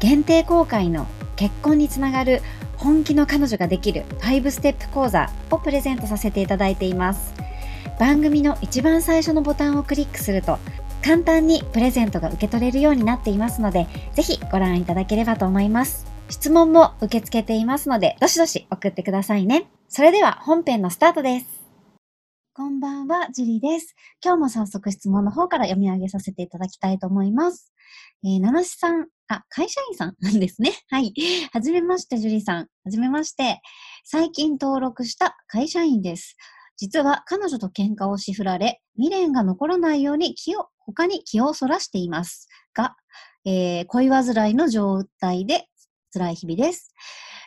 限定公開の結婚につながる本気の彼女ができる5ステップ講座をプレゼントさせていただいています。番組の一番最初のボタンをクリックすると簡単にプレゼントが受け取れるようになっていますので、ぜひご覧いただければと思います。質問も受け付けていますので、どしどし送ってくださいね。それでは本編のスタートです。こんばんは、ジュリーです。今日も早速質問の方から読み上げさせていただきたいと思います。えー、七しさん、あ、会社員さんなんですね。はい。はじめまして、ジュリさん。はじめまして。最近登録した会社員です。実は彼女と喧嘩をしふられ、未練が残らないように気を、他に気をそらしていますが、えー、恋煩いの状態で辛い日々です。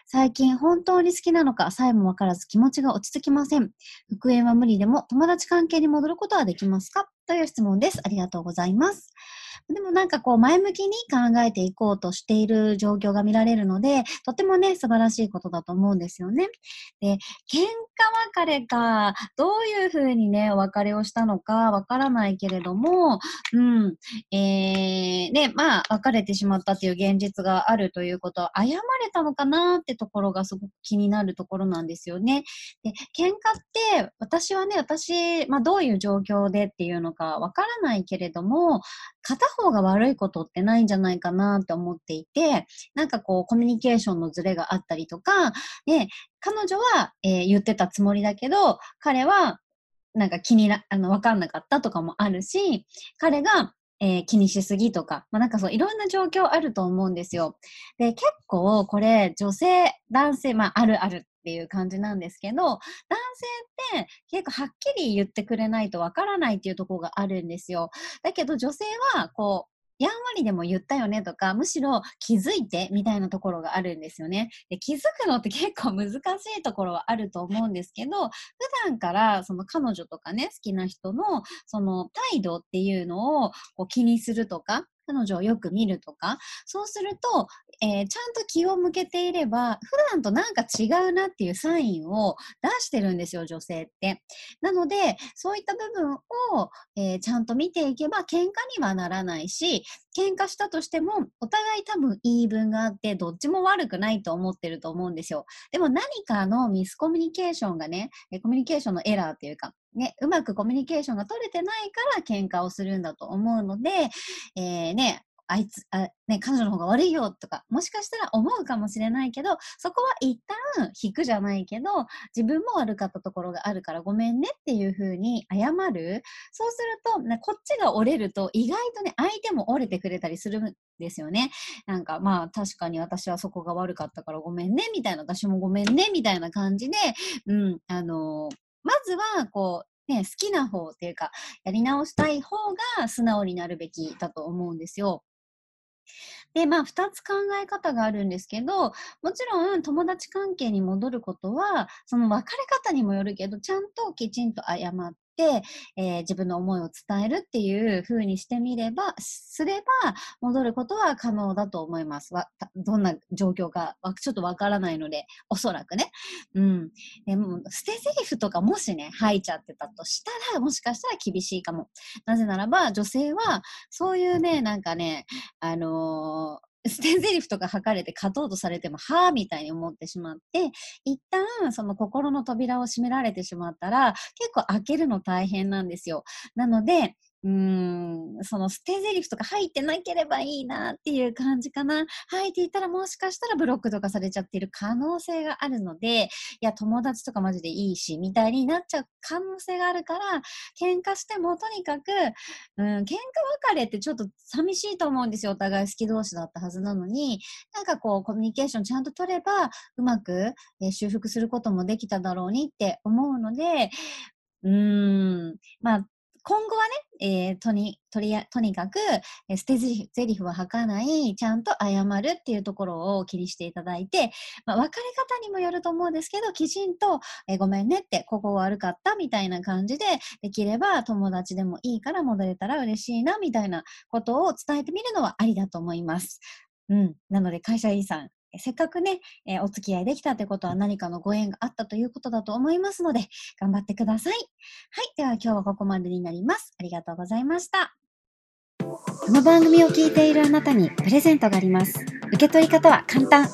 最近本当に好きなのかさえもわからず気持ちが落ち着きません。復縁は無理でも友達関係に戻ることはできますか？という質問です。ありがとうございます。でもなんかこう前向きに考えていこうとしている状況が見られるので、とてもね、素晴らしいことだと思うんですよね。で、喧嘩別れか、どういうふうにね、お別れをしたのかわからないけれども、うん、えー、ね、まあ、別れてしまったっていう現実があるということは、謝れたのかなってところがすごく気になるところなんですよね。で、喧嘩って、私はね、私、まあ、どういう状況でっていうのかわからないけれども、片方方が悪いことってないんじゃないかなって思っていて、なんかこう、コミュニケーションのズレがあったりとか、で、彼女は、えー、言ってたつもりだけど、彼は、なんか気にな、あの、わかんなかったとかもあるし、彼が、えー、気にしすぎとか、まあ、なんかそういろんな状況あると思うんですよ。で、結構これ女性、男性、まああるあるっていう感じなんですけど、男性って結構はっきり言ってくれないとわからないっていうところがあるんですよ。だけど女性はこう、やんわりでも言ったよねとか、むしろ気づいてみたいなところがあるんですよね。で気づくのって結構難しいところはあると思うんですけど、普段からその彼女とかね、好きな人のその態度っていうのをこう気にするとか、彼女をよく見るとか、そうすると、えー、ちゃんと気を向けていれば、普段となんか違うなっていうサインを出してるんですよ、女性って。なので、そういった部分を、えー、ちゃんと見ていけば、喧嘩にはならないし、喧嘩したとしても、お互い多分言い分があって、どっちも悪くないと思ってると思うんですよ。でも何かのミスコミュニケーションがね、コミュニケーションのエラーっていうか、ね、うまくコミュニケーションが取れてないから喧嘩をするんだと思うので、えー、ね、あいつ、あ、ね、彼女の方が悪いよとか、もしかしたら思うかもしれないけど、そこは一旦引くじゃないけど、自分も悪かったところがあるからごめんねっていう風に謝る。そうすると、ね、こっちが折れると意外とね、相手も折れてくれたりするんですよね。なんかまあ確かに私はそこが悪かったからごめんね、みたいな、私もごめんね、みたいな感じで、うん、あのーまずは、こう、ね、好きな方っていうか、やり直したい方が素直になるべきだと思うんですよ。で、まあ、二つ考え方があるんですけど、もちろん友達関係に戻ることは、その別れ方にもよるけど、ちゃんときちんと謝っ、えー、自分の思いを伝えるっていう風にしてみれば、すれば、戻ることは可能だと思います。どんな状況か、ちょっとわからないので、おそらくね。うん。でも、捨て台詞とかもしね、吐いちゃってたとしたら、もしかしたら厳しいかも。なぜならば、女性は、そういうね、なんかね、あのー捨て台詞とか吐かれて勝とうとされても、はぁみたいに思ってしまって、一旦その心の扉を閉められてしまったら、結構開けるの大変なんですよ。なので、うん、その捨て台詞とか入ってなければいいなっていう感じかな。入っていたらもしかしたらブロックとかされちゃってる可能性があるので、いや、友達とかマジでいいし、みたいになっちゃう可能性があるから、喧嘩してもとにかく、うん、喧嘩別れってちょっと寂しいと思うんですよ。お互い好き同士だったはずなのに、なんかこう、コミュニケーションちゃんと取れば、うまく、えー修復することもできただろうにって思うので、うーん、まあ、今後はね、えーとに、とり、とにかく、えー捨てゼリゼリフは吐かない、ちゃんと謝るっていうところを気にしていただいて、まあ、別れ方にもよると思うんですけど、きちんと、えーごめんねって、ここ悪かったみたいな感じで、できれば友達でもいいから戻れたら嬉しいな、みたいなことを伝えてみるのはありだと思います。うん。なので、会社員さん、せっかくね、えーお付き合いできたってことは何かのご縁があったということだと思いますので、頑張ってください。はい。では今日はここまでになります。ありがとうございました。この番組を聞いているあなたにプレゼントがあります。受け取り方は簡単。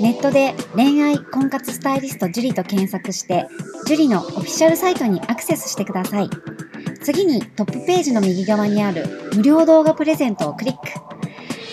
ネットで恋愛婚活スタイリスト樹と検索して、樹里のオフィシャルサイトにアクセスしてください。次にトップページの右側にある無料動画プレゼントをクリック。